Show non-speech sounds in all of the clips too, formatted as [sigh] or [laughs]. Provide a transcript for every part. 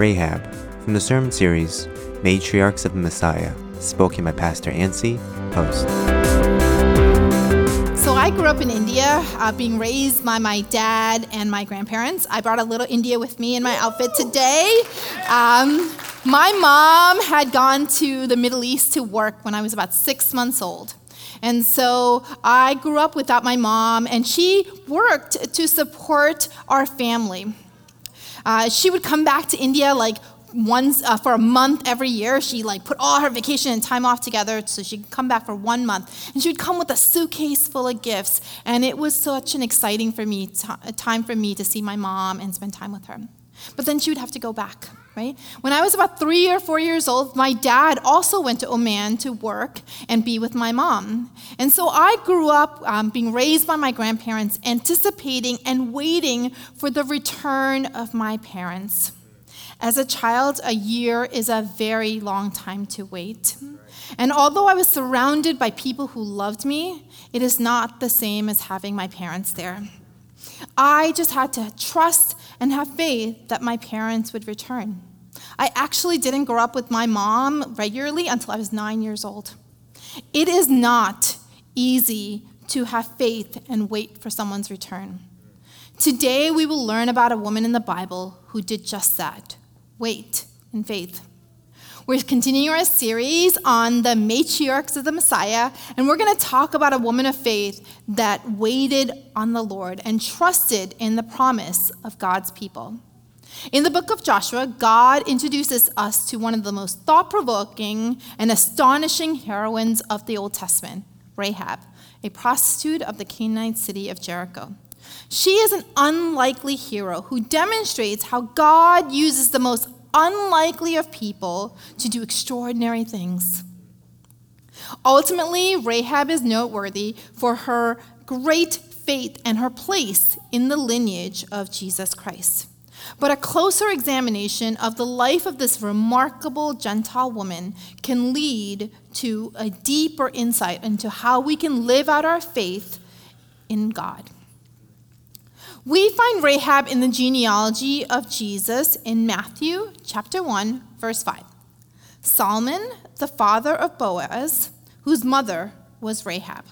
Rahab, from the sermon series Matriarchs of the Messiah, spoken by Pastor Ancy, host. So I grew up in India, uh, being raised by my dad and my grandparents. I brought a little India with me in my outfit today. Um, my mom had gone to the Middle East to work when I was about six months old. And so I grew up without my mom, and she worked to support our family. Uh, she would come back to India like once uh, for a month every year. She like put all her vacation and time off together so she could come back for one month. And she would come with a suitcase full of gifts. And it was such an exciting for me t- time for me to see my mom and spend time with her. But then she would have to go back. Right? When I was about three or four years old, my dad also went to Oman to work and be with my mom. And so I grew up um, being raised by my grandparents, anticipating and waiting for the return of my parents. As a child, a year is a very long time to wait. And although I was surrounded by people who loved me, it is not the same as having my parents there. I just had to trust and have faith that my parents would return. I actually didn't grow up with my mom regularly until I was nine years old. It is not easy to have faith and wait for someone's return. Today, we will learn about a woman in the Bible who did just that wait in faith. We're continuing our series on the matriarchs of the Messiah, and we're going to talk about a woman of faith that waited on the Lord and trusted in the promise of God's people. In the book of Joshua, God introduces us to one of the most thought provoking and astonishing heroines of the Old Testament, Rahab, a prostitute of the Canaanite city of Jericho. She is an unlikely hero who demonstrates how God uses the most unlikely of people to do extraordinary things. Ultimately, Rahab is noteworthy for her great faith and her place in the lineage of Jesus Christ. But a closer examination of the life of this remarkable Gentile woman can lead to a deeper insight into how we can live out our faith in God. We find Rahab in the genealogy of Jesus in Matthew chapter 1, verse 5. Solomon, the father of Boaz, whose mother was Rahab.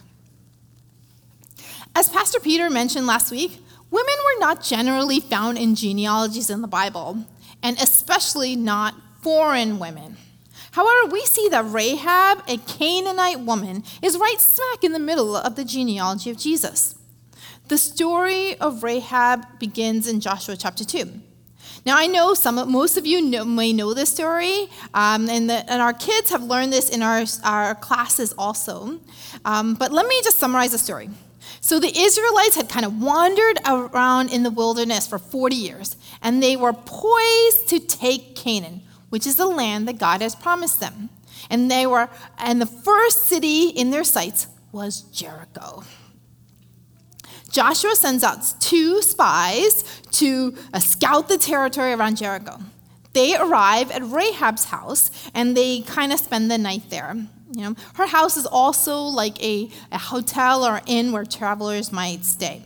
As Pastor Peter mentioned last week, women were not generally found in genealogies in the Bible, and especially not foreign women. However, we see that Rahab, a Canaanite woman, is right smack in the middle of the genealogy of Jesus. The story of Rahab begins in Joshua chapter 2. Now, I know some, most of you know, may know this story, um, and, the, and, our kids have learned this in our, our classes also. Um, but let me just summarize the story. So, the Israelites had kind of wandered around in the wilderness for 40 years, and they were poised to take Canaan, which is the land that God has promised them. And they were, and the first city in their sights was Jericho. Joshua sends out two spies to uh, scout the territory around Jericho. They arrive at Rahab's house and they kind of spend the night there. You know, her house is also like a, a hotel or inn where travelers might stay.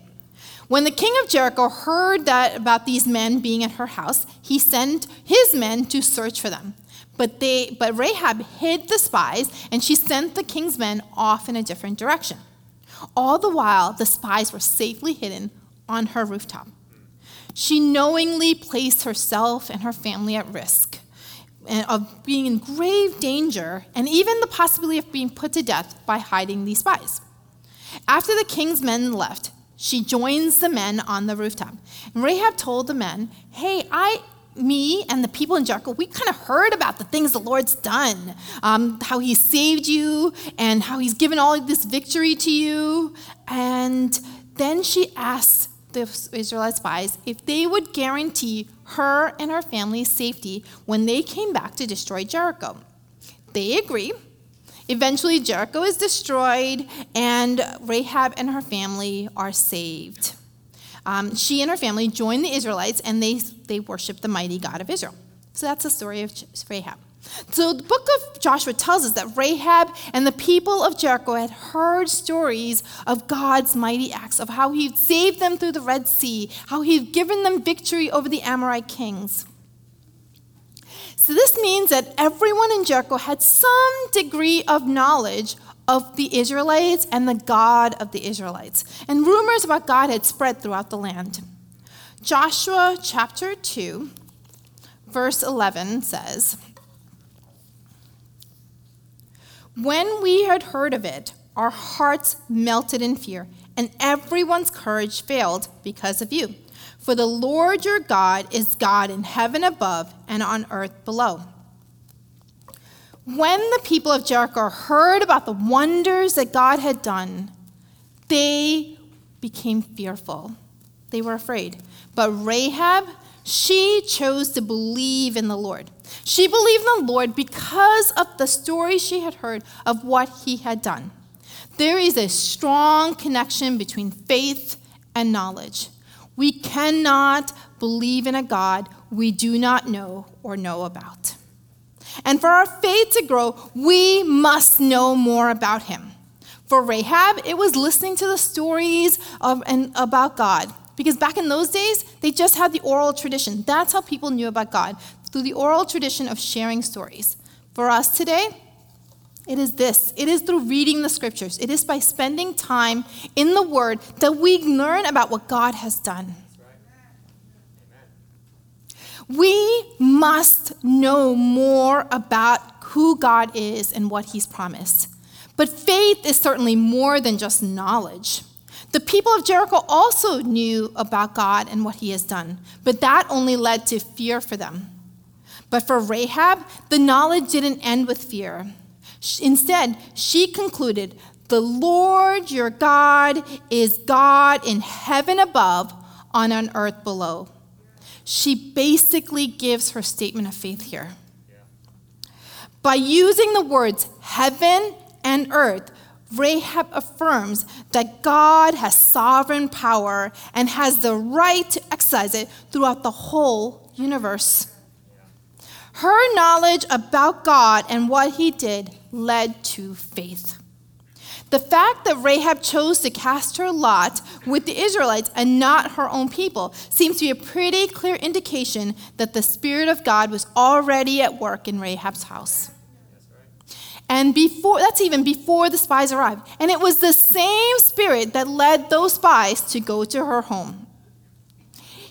When the king of Jericho heard that about these men being at her house, he sent his men to search for them. But they but Rahab hid the spies and she sent the king's men off in a different direction. All the while, the spies were safely hidden on her rooftop. She knowingly placed herself and her family at risk of being in grave danger and even the possibility of being put to death by hiding these spies. After the king's men left, she joins the men on the rooftop. And Rahab told the men, Hey, I me and the people in Jericho, we kind of heard about the things the Lord's done, um, how He saved you and how He's given all this victory to you. And then she asked the Israelite spies if they would guarantee her and her family's safety when they came back to destroy Jericho. They agree. Eventually, Jericho is destroyed, and Rahab and her family are saved. Um, she and her family join the Israelites and they, they worshiped the mighty God of Israel. So that's the story of Rahab. So the book of Joshua tells us that Rahab and the people of Jericho had heard stories of God's mighty acts, of how he'd saved them through the Red Sea, how he'd given them victory over the Amorite kings. So this means that everyone in Jericho had some degree of knowledge of the Israelites and the God of the Israelites. And rumors about God had spread throughout the land. Joshua chapter 2, verse 11 says, When we had heard of it, our hearts melted in fear, and everyone's courage failed because of you. For the Lord your God is God in heaven above and on earth below. When the people of Jericho heard about the wonders that God had done, they became fearful. They were afraid. But Rahab, she chose to believe in the Lord. She believed in the Lord because of the story she had heard of what he had done. There is a strong connection between faith and knowledge. We cannot believe in a God we do not know or know about. And for our faith to grow, we must know more about him. For Rahab, it was listening to the stories of, and about God. Because back in those days, they just had the oral tradition. That's how people knew about God through the oral tradition of sharing stories. For us today, it is this it is through reading the scriptures, it is by spending time in the Word that we learn about what God has done. We must know more about who God is and what He's promised. But faith is certainly more than just knowledge. The people of Jericho also knew about God and what He has done, but that only led to fear for them. But for Rahab, the knowledge didn't end with fear. Instead, she concluded, The Lord your God is God in heaven above, on on earth below. She basically gives her statement of faith here. By using the words heaven and earth, Rahab affirms that God has sovereign power and has the right to exercise it throughout the whole universe. Her knowledge about God and what he did led to faith. The fact that Rahab chose to cast her lot with the Israelites and not her own people seems to be a pretty clear indication that the Spirit of God was already at work in Rahab's house. And before that's even before the spies arrived. And it was the same spirit that led those spies to go to her home.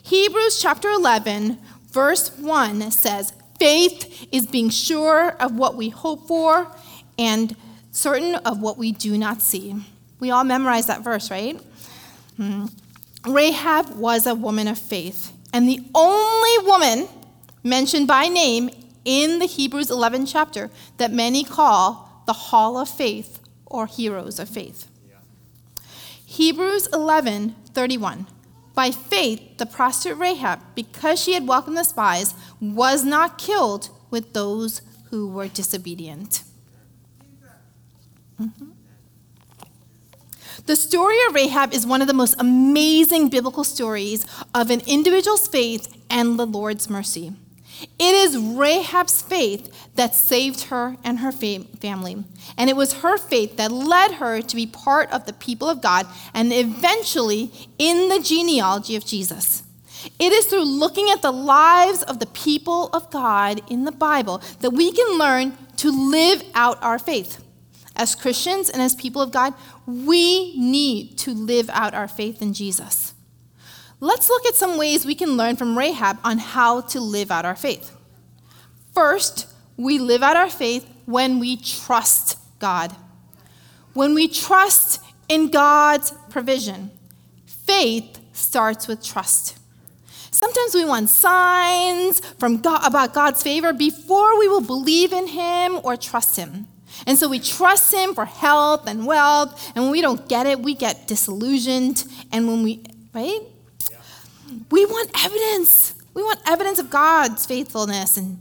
Hebrews chapter 11, verse 1 says, Faith is being sure of what we hope for and certain of what we do not see. We all memorize that verse, right? Hmm. Rahab was a woman of faith, and the only woman mentioned by name in the Hebrews 11 chapter that many call the Hall of Faith or Heroes of Faith. Yeah. Hebrews 11 31. By faith, the prostitute Rahab, because she had welcomed the spies, was not killed with those who were disobedient. Mm-hmm. The story of Rahab is one of the most amazing biblical stories of an individual's faith and the Lord's mercy. It is Rahab's faith that saved her and her family. And it was her faith that led her to be part of the people of God and eventually in the genealogy of Jesus. It is through looking at the lives of the people of God in the Bible that we can learn to live out our faith. As Christians and as people of God, we need to live out our faith in Jesus. Let's look at some ways we can learn from Rahab on how to live out our faith. First, we live out our faith when we trust God. When we trust in God's provision, faith starts with trust. Sometimes we want signs from God about God's favor before we will believe in Him or trust Him. And so we trust Him for health and wealth, and when we don't get it, we get disillusioned. And when we, right? We want evidence. We want evidence of God's faithfulness. And,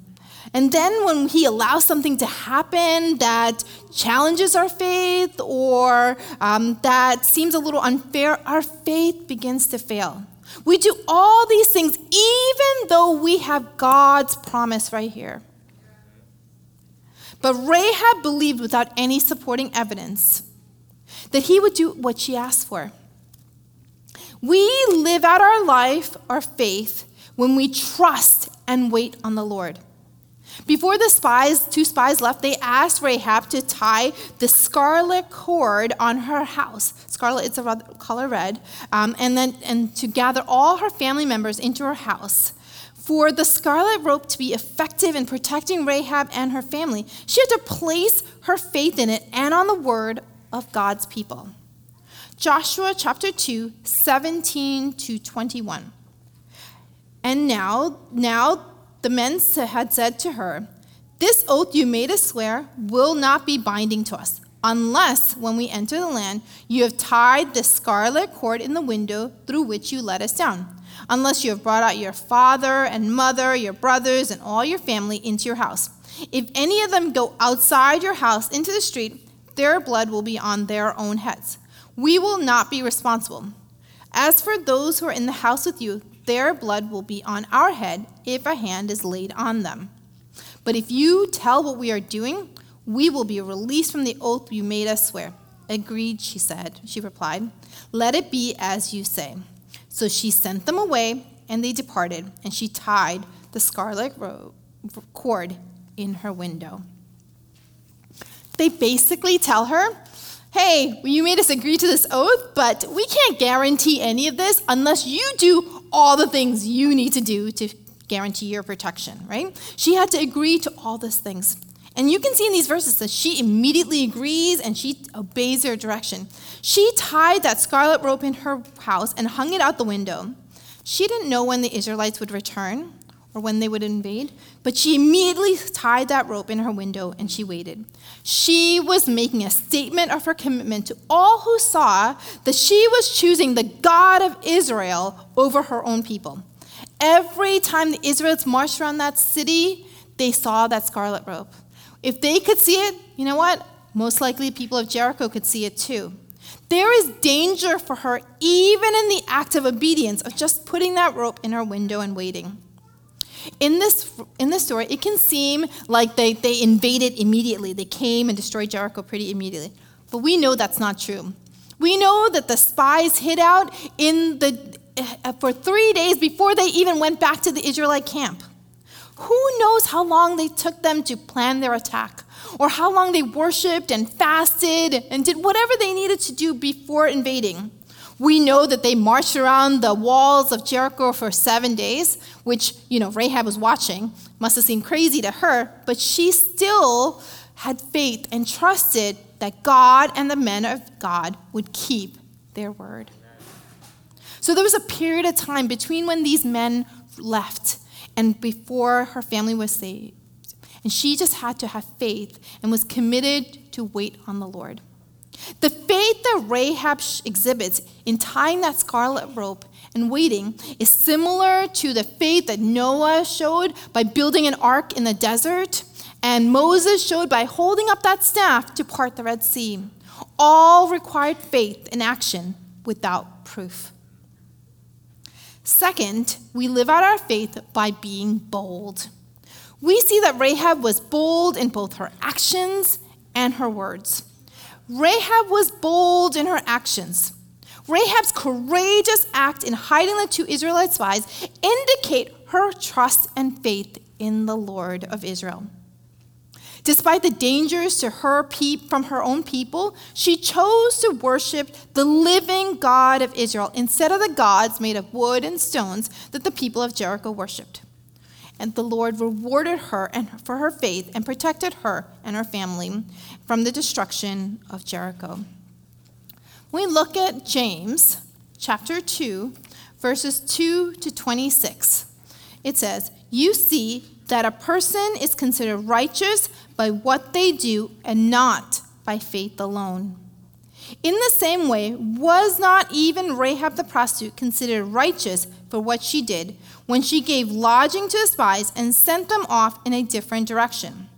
and then when He allows something to happen that challenges our faith or um, that seems a little unfair, our faith begins to fail. We do all these things even though we have God's promise right here. But Rahab believed without any supporting evidence that he would do what she asked for. We live out our life, our faith, when we trust and wait on the Lord. Before the spies, two spies left, they asked Rahab to tie the scarlet cord on her house. Scarlet, it's a color red, um, and then and to gather all her family members into her house. For the scarlet rope to be effective in protecting Rahab and her family, she had to place her faith in it and on the word of God's people. Joshua chapter 2, 17 to 21. And now, now the men had said to her, This oath you made us swear will not be binding to us, unless when we enter the land you have tied the scarlet cord in the window through which you let us down, unless you have brought out your father and mother, your brothers, and all your family into your house. If any of them go outside your house into the street, their blood will be on their own heads. We will not be responsible. As for those who are in the house with you, their blood will be on our head if a hand is laid on them. But if you tell what we are doing, we will be released from the oath you made us swear. Agreed, she said. She replied, Let it be as you say. So she sent them away, and they departed, and she tied the scarlet cord in her window. They basically tell her, Hey, you made us agree to this oath, but we can't guarantee any of this unless you do all the things you need to do to guarantee your protection, right? She had to agree to all these things. And you can see in these verses that she immediately agrees and she obeys their direction. She tied that scarlet rope in her house and hung it out the window. She didn't know when the Israelites would return or when they would invade, but she immediately tied that rope in her window and she waited. She was making a statement of her commitment to all who saw that she was choosing the God of Israel over her own people. Every time the Israelites marched around that city, they saw that scarlet rope. If they could see it, you know what? Most likely people of Jericho could see it too. There is danger for her even in the act of obedience of just putting that rope in her window and waiting. In this, in this story, it can seem like they, they invaded immediately. They came and destroyed Jericho pretty immediately. But we know that's not true. We know that the spies hid out in the, uh, for three days before they even went back to the Israelite camp. Who knows how long they took them to plan their attack, or how long they worshiped and fasted and did whatever they needed to do before invading. We know that they marched around the walls of Jericho for seven days, which, you know, Rahab was watching. Must have seemed crazy to her, but she still had faith and trusted that God and the men of God would keep their word. So there was a period of time between when these men left and before her family was saved. And she just had to have faith and was committed to wait on the Lord. The faith that Rahab exhibits in tying that scarlet rope and waiting is similar to the faith that Noah showed by building an ark in the desert, and Moses showed by holding up that staff to part the Red Sea. All required faith in action without proof. Second, we live out our faith by being bold. We see that Rahab was bold in both her actions and her words. Rahab was bold in her actions. Rahab's courageous act in hiding the two Israelite spies indicate her trust and faith in the Lord of Israel. Despite the dangers to her from her own people, she chose to worship the living God of Israel instead of the gods made of wood and stones that the people of Jericho worshipped. And the Lord rewarded her and for her faith and protected her and her family from the destruction of Jericho. We look at James chapter 2, verses 2 to 26. It says, You see that a person is considered righteous by what they do and not by faith alone. In the same way, was not even Rahab the prostitute considered righteous for what she did when she gave lodging to the spies and sent them off in a different direction?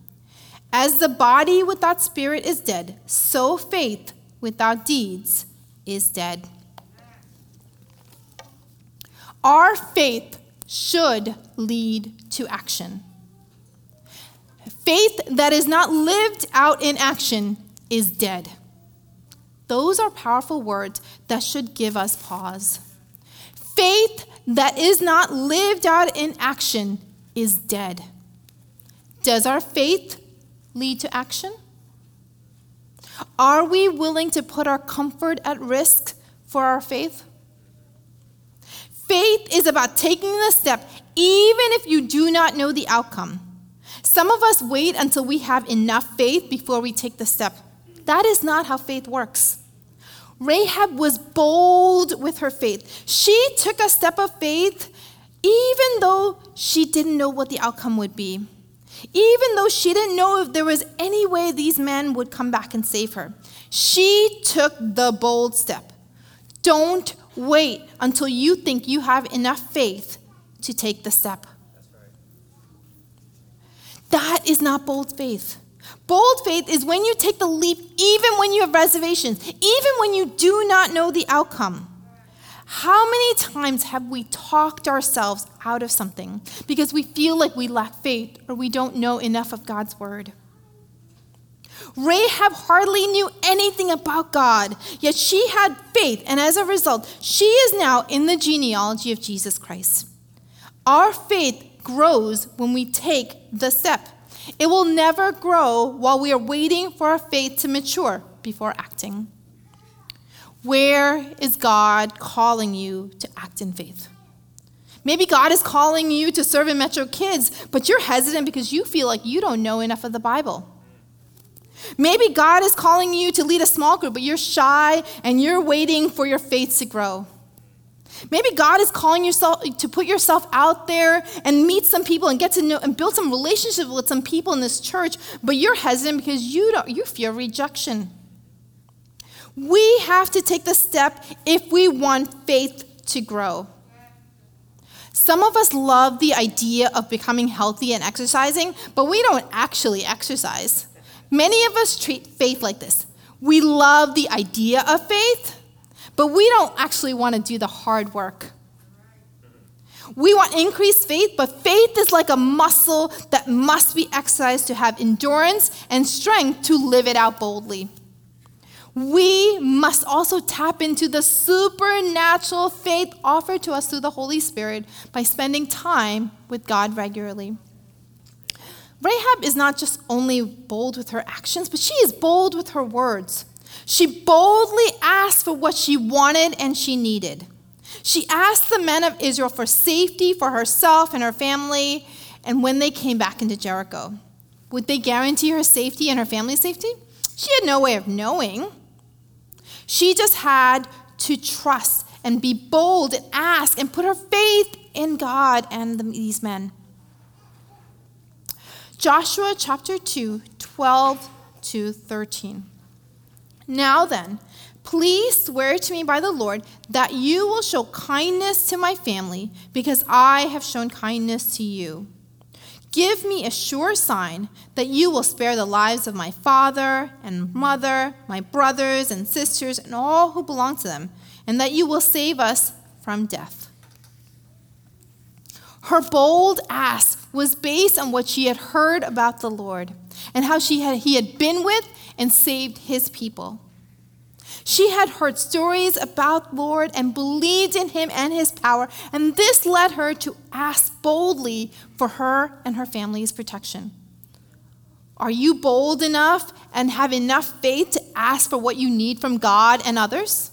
As the body without spirit is dead, so faith without deeds is dead. Our faith should lead to action. Faith that is not lived out in action is dead. Those are powerful words that should give us pause. Faith that is not lived out in action is dead. Does our faith lead to action? Are we willing to put our comfort at risk for our faith? Faith is about taking the step even if you do not know the outcome. Some of us wait until we have enough faith before we take the step. That is not how faith works. Rahab was bold with her faith. She took a step of faith even though she didn't know what the outcome would be. Even though she didn't know if there was any way these men would come back and save her. She took the bold step. Don't wait until you think you have enough faith to take the step. That is not bold faith. Bold faith is when you take the leap, even when you have reservations, even when you do not know the outcome. How many times have we talked ourselves out of something because we feel like we lack faith or we don't know enough of God's word? Rahab hardly knew anything about God, yet she had faith, and as a result, she is now in the genealogy of Jesus Christ. Our faith grows when we take the step. It will never grow while we are waiting for our faith to mature before acting. Where is God calling you to act in faith? Maybe God is calling you to serve in Metro Kids, but you're hesitant because you feel like you don't know enough of the Bible. Maybe God is calling you to lead a small group, but you're shy and you're waiting for your faith to grow. Maybe God is calling yourself to put yourself out there and meet some people and get to know and build some relationship with some people in this church, but you're hesitant because you don't you fear rejection. We have to take the step if we want faith to grow. Some of us love the idea of becoming healthy and exercising, but we don't actually exercise. Many of us treat faith like this. We love the idea of faith, but we don't actually want to do the hard work. We want increased faith, but faith is like a muscle that must be exercised to have endurance and strength to live it out boldly. We must also tap into the supernatural faith offered to us through the Holy Spirit by spending time with God regularly. Rahab is not just only bold with her actions, but she is bold with her words. She boldly asked for what she wanted and she needed. She asked the men of Israel for safety for herself and her family, and when they came back into Jericho, would they guarantee her safety and her family's safety? She had no way of knowing. She just had to trust and be bold and ask and put her faith in God and these men. Joshua chapter 2, 12 to 13. Now then, please swear to me by the Lord that you will show kindness to my family because I have shown kindness to you. Give me a sure sign that you will spare the lives of my father and mother, my brothers and sisters, and all who belong to them, and that you will save us from death. Her bold ask was based on what she had heard about the Lord and how she had, he had been with and saved his people. She had heard stories about Lord and believed in him and his power, and this led her to ask boldly for her and her family's protection. Are you bold enough and have enough faith to ask for what you need from God and others?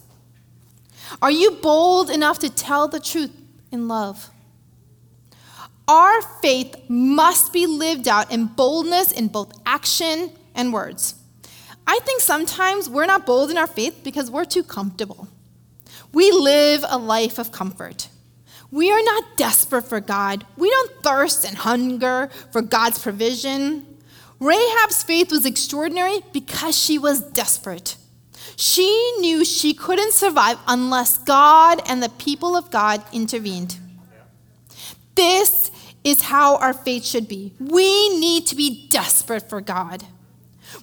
Are you bold enough to tell the truth in love? Our faith must be lived out in boldness in both action and words. I think sometimes we're not bold in our faith because we're too comfortable. We live a life of comfort. We are not desperate for God. We don't thirst and hunger for God's provision. Rahab's faith was extraordinary because she was desperate. She knew she couldn't survive unless God and the people of God intervened. This is how our faith should be. We need to be desperate for God.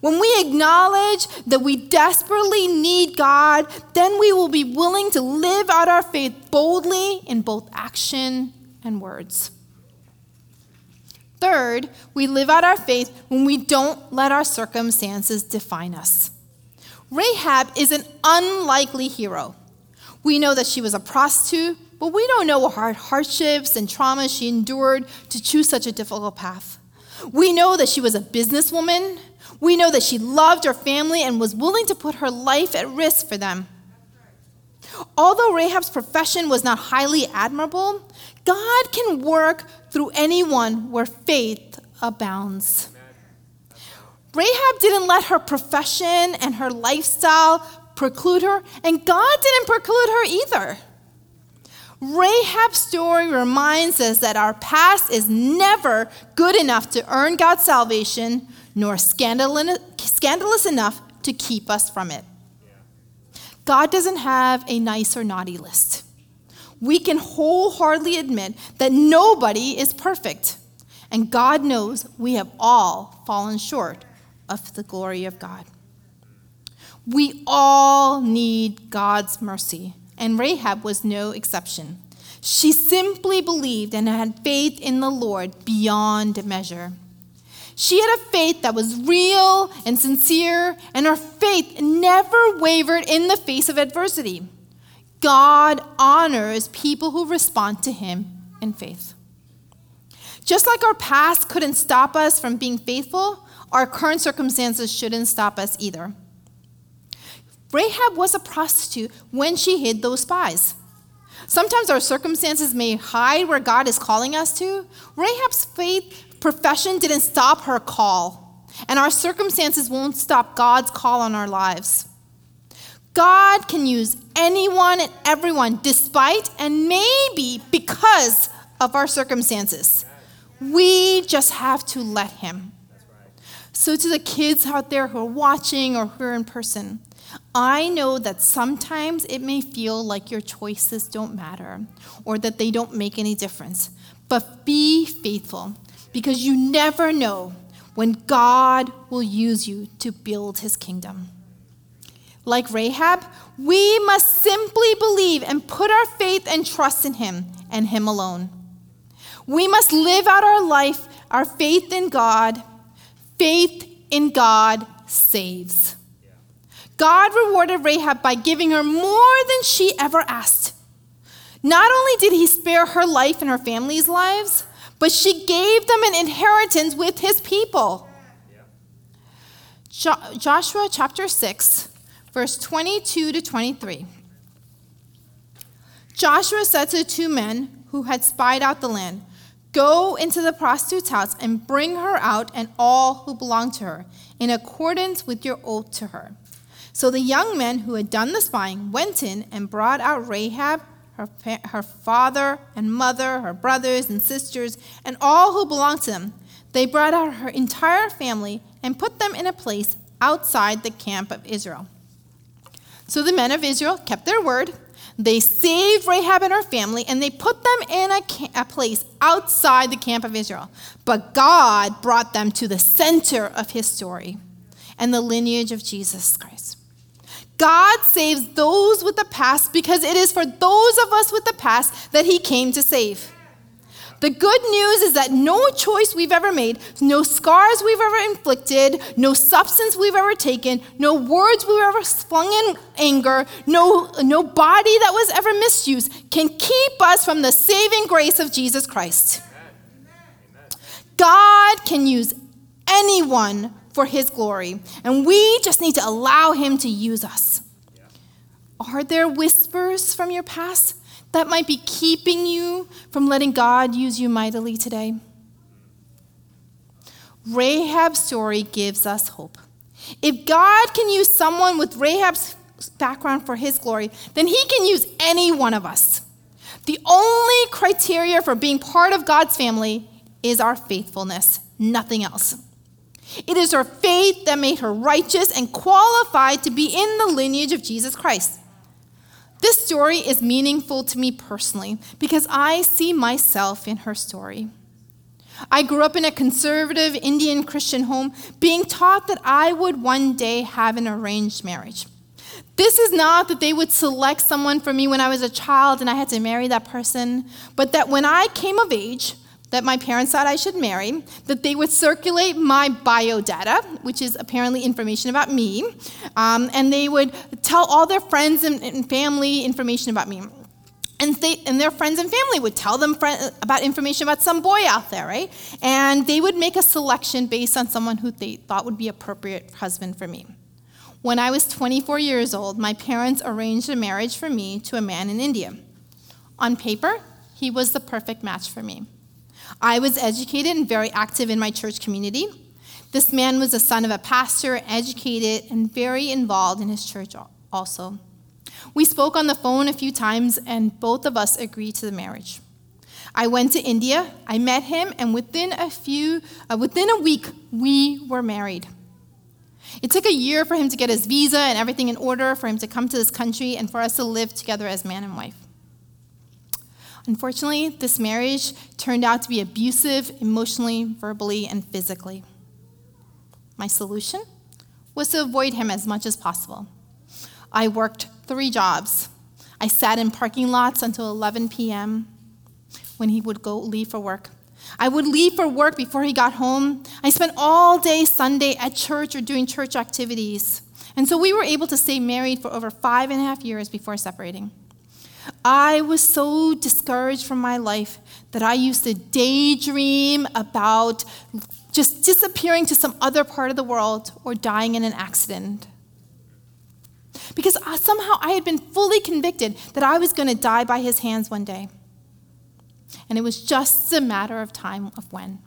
When we acknowledge that we desperately need God, then we will be willing to live out our faith boldly in both action and words. Third, we live out our faith when we don't let our circumstances define us. Rahab is an unlikely hero. We know that she was a prostitute, but we don't know what hard hardships and trauma she endured to choose such a difficult path. We know that she was a businesswoman. We know that she loved her family and was willing to put her life at risk for them. Although Rahab's profession was not highly admirable, God can work through anyone where faith abounds. Rahab didn't let her profession and her lifestyle preclude her, and God didn't preclude her either. Rahab's story reminds us that our past is never good enough to earn God's salvation, nor scandalous enough to keep us from it. God doesn't have a nice or naughty list. We can wholeheartedly admit that nobody is perfect, and God knows we have all fallen short of the glory of God. We all need God's mercy, and Rahab was no exception. She simply believed and had faith in the Lord beyond measure. She had a faith that was real and sincere, and her faith never wavered in the face of adversity. God honors people who respond to Him in faith. Just like our past couldn't stop us from being faithful, our current circumstances shouldn't stop us either. Rahab was a prostitute when she hid those spies. Sometimes our circumstances may hide where God is calling us to. Rahab's faith profession didn't stop her call, and our circumstances won't stop God's call on our lives. God can use anyone and everyone despite and maybe because of our circumstances. We just have to let Him. So, to the kids out there who are watching or who are in person, I know that sometimes it may feel like your choices don't matter or that they don't make any difference. But be faithful because you never know when God will use you to build his kingdom. Like Rahab, we must simply believe and put our faith and trust in him and him alone. We must live out our life, our faith in God Faith in God saves. God rewarded Rahab by giving her more than she ever asked. Not only did he spare her life and her family's lives, but she gave them an inheritance with his people. Jo- Joshua chapter 6, verse 22 to 23. Joshua said to the two men who had spied out the land, Go into the prostitute's house and bring her out and all who belong to her, in accordance with your oath to her. So the young men who had done the spying went in and brought out Rahab, her, her father and mother, her brothers and sisters, and all who belonged to them. They brought out her entire family and put them in a place outside the camp of Israel. So the men of Israel kept their word they saved Rahab and her family and they put them in a, a, place outside the camp of Israel. But God brought them to the center of his story and the lineage of Jesus Christ. God saves those with the past because it is for those of us with the past that he came to save. The good news is that no choice we've ever made, no scars we've ever inflicted, no substance we've ever taken, no words we've ever flung in anger, no, no body that was ever misused can keep us from the saving grace of Jesus Christ. God can use anyone for his glory, and we just need to allow him to use us. Are there whispers from your past? that might be keeping you from letting God use you mightily today? Mm. Rahab's story gives us hope. If God can use someone with Rahab's background for his glory, then he can use any one of us. The only criteria for being part of God's family is our faithfulness, nothing else. It is her faith that made her righteous and qualified to be in the lineage of Jesus Christ. This story is meaningful to me personally because I see myself in her story. I grew up in a conservative Indian Christian home, being taught that I would one day have an arranged marriage. This is not that they would select someone for me when I was a child and I had to marry that person, but that when I came of age, that my parents thought I should marry, that they would circulate my biodata, which is apparently information about me, um, and they would tell all their friends and, and family information about me. And, they, and their friends and family would tell them friend, about information about some boy out there, right? And they would make a selection based on someone who they thought would be appropriate husband for me. When I was 24 years old, my parents arranged a marriage for me to a man in India. On paper, he was the perfect match for me. I was educated and very active in my church community. This man was the son of a pastor, educated, and very involved in his church also. We spoke on the phone a few times, and both of us agreed to the marriage. I went to India, I met him, and within a few, uh, within a week, we were married. It took a year for him to get his visa and everything in order, for him to come to this country, and for us to live together as man and wife. Unfortunately, this marriage turned out to be abusive emotionally, verbally, and physically. My solution was to avoid him as much as possible. I worked three jobs. I sat in parking lots until 11 p.m. when he would go leave for work. I would leave for work before he got home. I spent all day Sunday at church or doing church activities. And so we were able to stay married for over five and a half years before separating. I was so discouraged from my life that I used to daydream about just disappearing to some other part of the world or dying in an accident. Because somehow I had been fully convicted that I was going to die by his hands one day. And it was just a matter of time of when.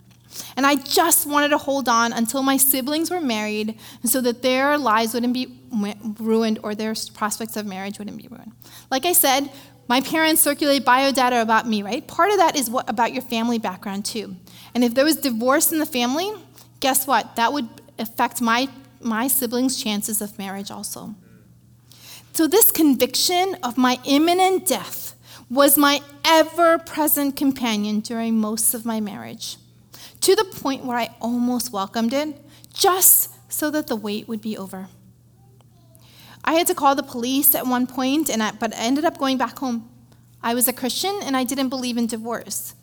And I just wanted to hold on until my siblings were married so that their lives wouldn't be ruined or their prospects of marriage wouldn't be ruined. Like I said, my parents circulate biodata about me, right? Part of that is what, about your family background, too. And if there was divorce in the family, guess what? That would affect my, my siblings' chances of marriage also. So, this conviction of my imminent death was my ever present companion during most of my marriage, to the point where I almost welcomed it just so that the wait would be over. I had to call the police at one point, and I, but I ended up going back home. I was a Christian and I didn't believe in divorce.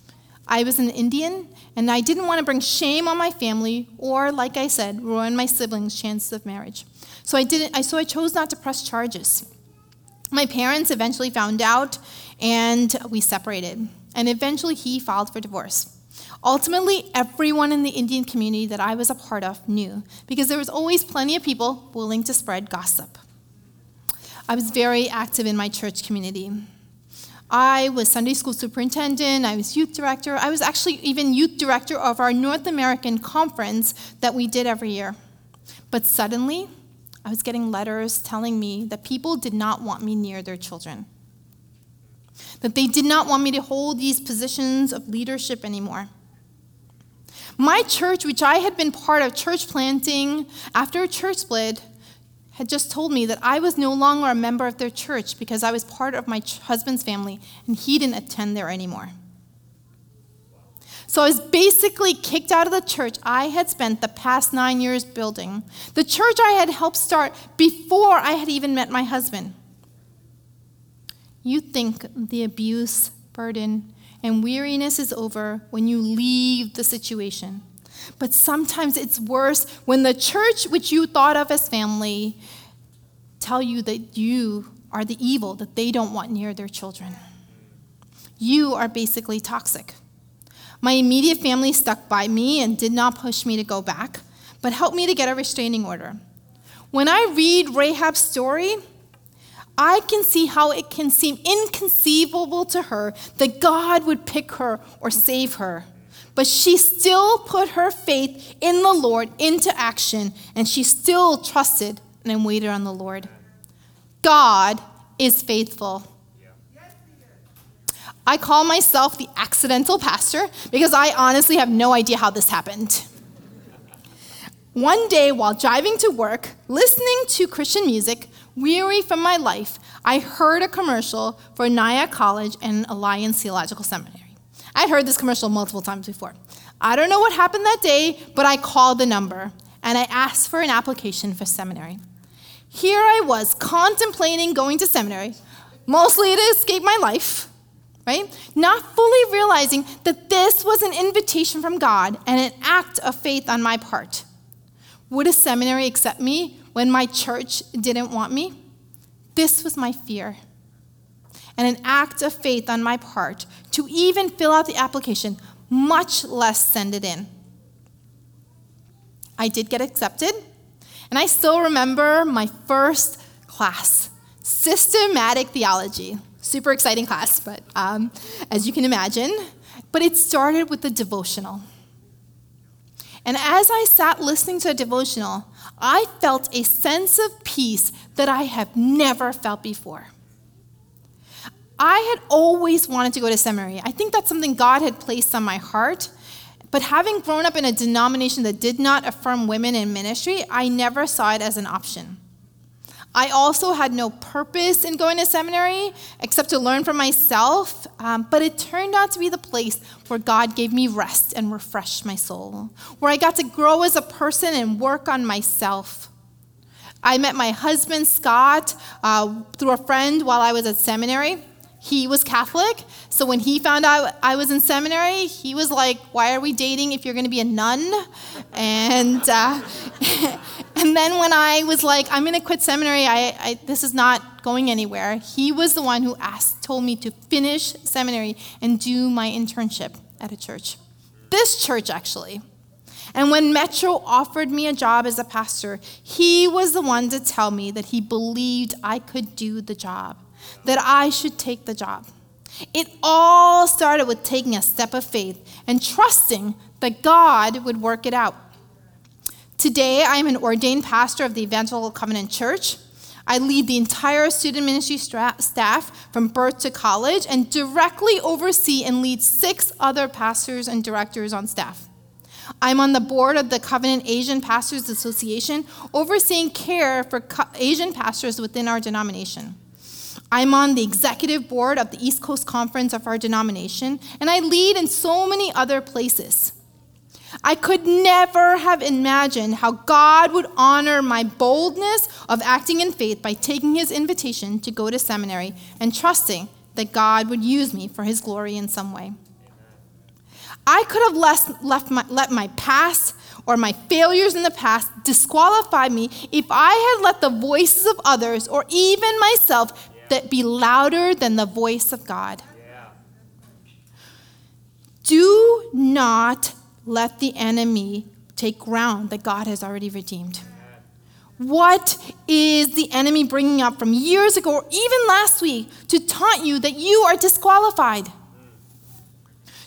I was an Indian and I didn't want to bring shame on my family or, like I said, ruin my siblings' chances of marriage. So I didn't. I, so I chose not to press charges. My parents eventually found out, and we separated. And eventually, he filed for divorce. Ultimately, everyone in the Indian community that I was a part of knew, because there was always plenty of people willing to spread gossip. I was very active in my church community. I was Sunday school superintendent, I was youth director, I was actually even youth director of our North American conference that we did every year. But suddenly, I was getting letters telling me that people did not want me near their children. That they did not want me to hold these positions of leadership anymore. My church, which I had been part of church planting after a church split, had just told me that I was no longer a member of their church because I was part of my husband's family and he didn't attend there anymore. So I was basically kicked out of the church I had spent the past nine years building, the church I had helped start before I had even met my husband. You think the abuse, burden, and weariness is over when you leave the situation. But sometimes it's worse when the church, which you thought of as family, tell you that you are the evil that they don't want near their children. You are basically toxic. My immediate family stuck by me and did not push me to go back, but helped me to get a restraining order. When I read Rahab's story, I can see how it can seem inconceivable to her that God would pick her or save her. But she still put her faith in the Lord into action, and she still trusted and waited on the Lord. God is faithful. I call myself the accidental pastor because I honestly have no idea how this happened. One day, while driving to work, listening to Christian music, weary from my life, I heard a commercial for Nyack College and Alliance Theological Seminary. I heard this commercial multiple times before. I don't know what happened that day, but I called the number and I asked for an application for seminary. Here I was contemplating going to seminary, mostly to escape my life right? Not fully realizing that this was an invitation from God and an act of faith on my part. Would a seminary accept me when my church didn't want me? This was my fear. And an act of faith on my part to even fill out the application, much less send it in. I did get accepted, and I still remember my first class systematic theology. Super exciting class, but um, as you can imagine. But it started with the devotional. And as I sat listening to a devotional, I felt a sense of peace that I have never felt before. I had always wanted to go to seminary. I think that's something God had placed on my heart. But having grown up in a denomination that did not affirm women in ministry, I never saw it as an option. I also had no purpose in going to seminary except to learn for myself, um, but it turned out to be the place where God gave me rest and refreshed my soul, where I got to grow as a person and work on myself. I met my husband, Scott, uh, through a friend while I was at seminary. He was Catholic, so when he found out I was in seminary, he was like, "Why are we dating if you're going to be a nun?" And uh, [laughs] and then when I was like, "I'm going to quit seminary. I, I, this is not going anywhere," he was the one who asked, told me to finish seminary and do my internship at a church. This church, actually. And when Metro offered me a job as a pastor, he was the one to tell me that he believed I could do the job that I should take the job. It all started with taking a step of faith and trusting that God would work it out. Today, I am an ordained pastor of the Evangelical Covenant Church. I lead the entire student ministry staff from birth to college and directly oversee and lead six other pastors and directors on staff. I'm on the board of the Covenant Asian Pastors Association, overseeing care for Asian pastors within our denomination. I'm on the executive board of the East Coast Conference of our denomination, and I lead in so many other places. I could never have imagined how God would honor my boldness of acting in faith by taking his invitation to go to seminary and trusting that God would use me for his glory in some way. I could have left, left my, let my past or my failures in the past disqualify me if I had let the voices of others or even myself that be louder than the voice of God. Do not let the enemy take ground that God has already redeemed. What is the enemy bringing up from years ago or even last week to taunt you that you are disqualified?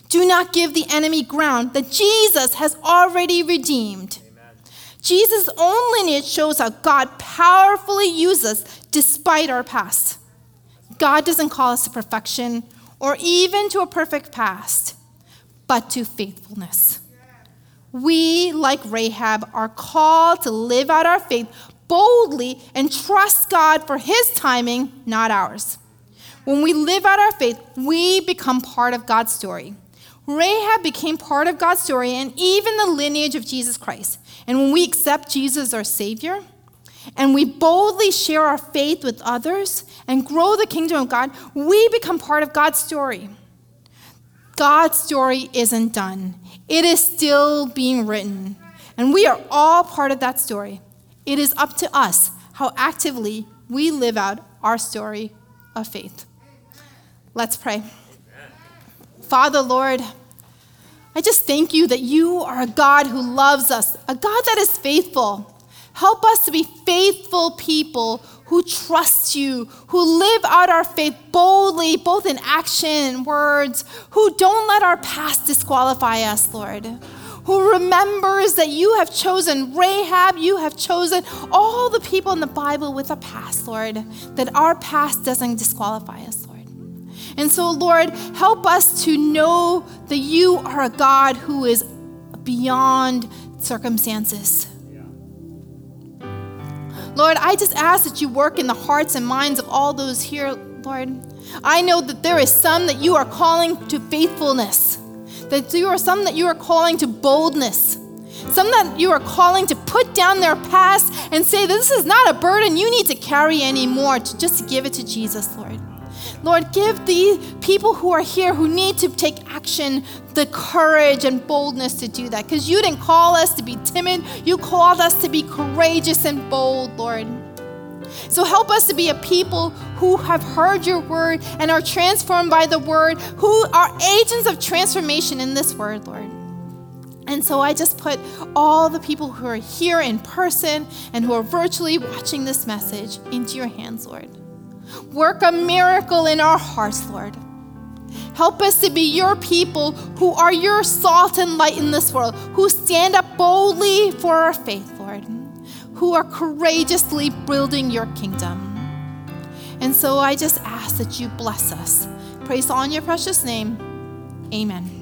Do not give the enemy ground that Jesus has already redeemed. Jesus' own lineage shows how God powerfully uses us despite our past. God doesn't call us to perfection or even to a perfect past, but to faithfulness. We, like Rahab, are called to live out our faith boldly and trust God for His timing, not ours. When we live out our faith, we become part of God's story. Rahab became part of God's story and even the lineage of Jesus Christ. And when we accept Jesus as our Savior, and we boldly share our faith with others and grow the kingdom of God, we become part of God's story. God's story isn't done, it is still being written. And we are all part of that story. It is up to us how actively we live out our story of faith. Let's pray. Father, Lord, I just thank you that you are a God who loves us, a God that is faithful. Help us to be faithful people who trust you, who live out our faith boldly, both in action and words, who don't let our past disqualify us, Lord. Who remembers that you have chosen Rahab, you have chosen all the people in the Bible with a past, Lord, that our past doesn't disqualify us, Lord. And so, Lord, help us to know that you are a God who is beyond circumstances Lord, I just ask that you work in the hearts and minds of all those here, Lord. I know that there is some that you are calling to faithfulness, that there are some that you are calling to boldness, some that you are calling to put down their past and say, This is not a burden you need to carry anymore, to just give it to Jesus, Lord. Lord, give the people who are here who need to take action the courage and boldness to do that. Because you didn't call us to be timid, you called us to be courageous and bold, Lord. So help us to be a people who have heard your word and are transformed by the word, who are agents of transformation in this word, Lord. And so I just put all the people who are here in person and who are virtually watching this message into your hands, Lord. Work a miracle in our hearts, Lord. Help us to be your people who are your salt and light in this world, who stand up boldly for our faith, Lord, who are courageously building your kingdom. And so I just ask that you bless us. Praise in your precious name. Amen.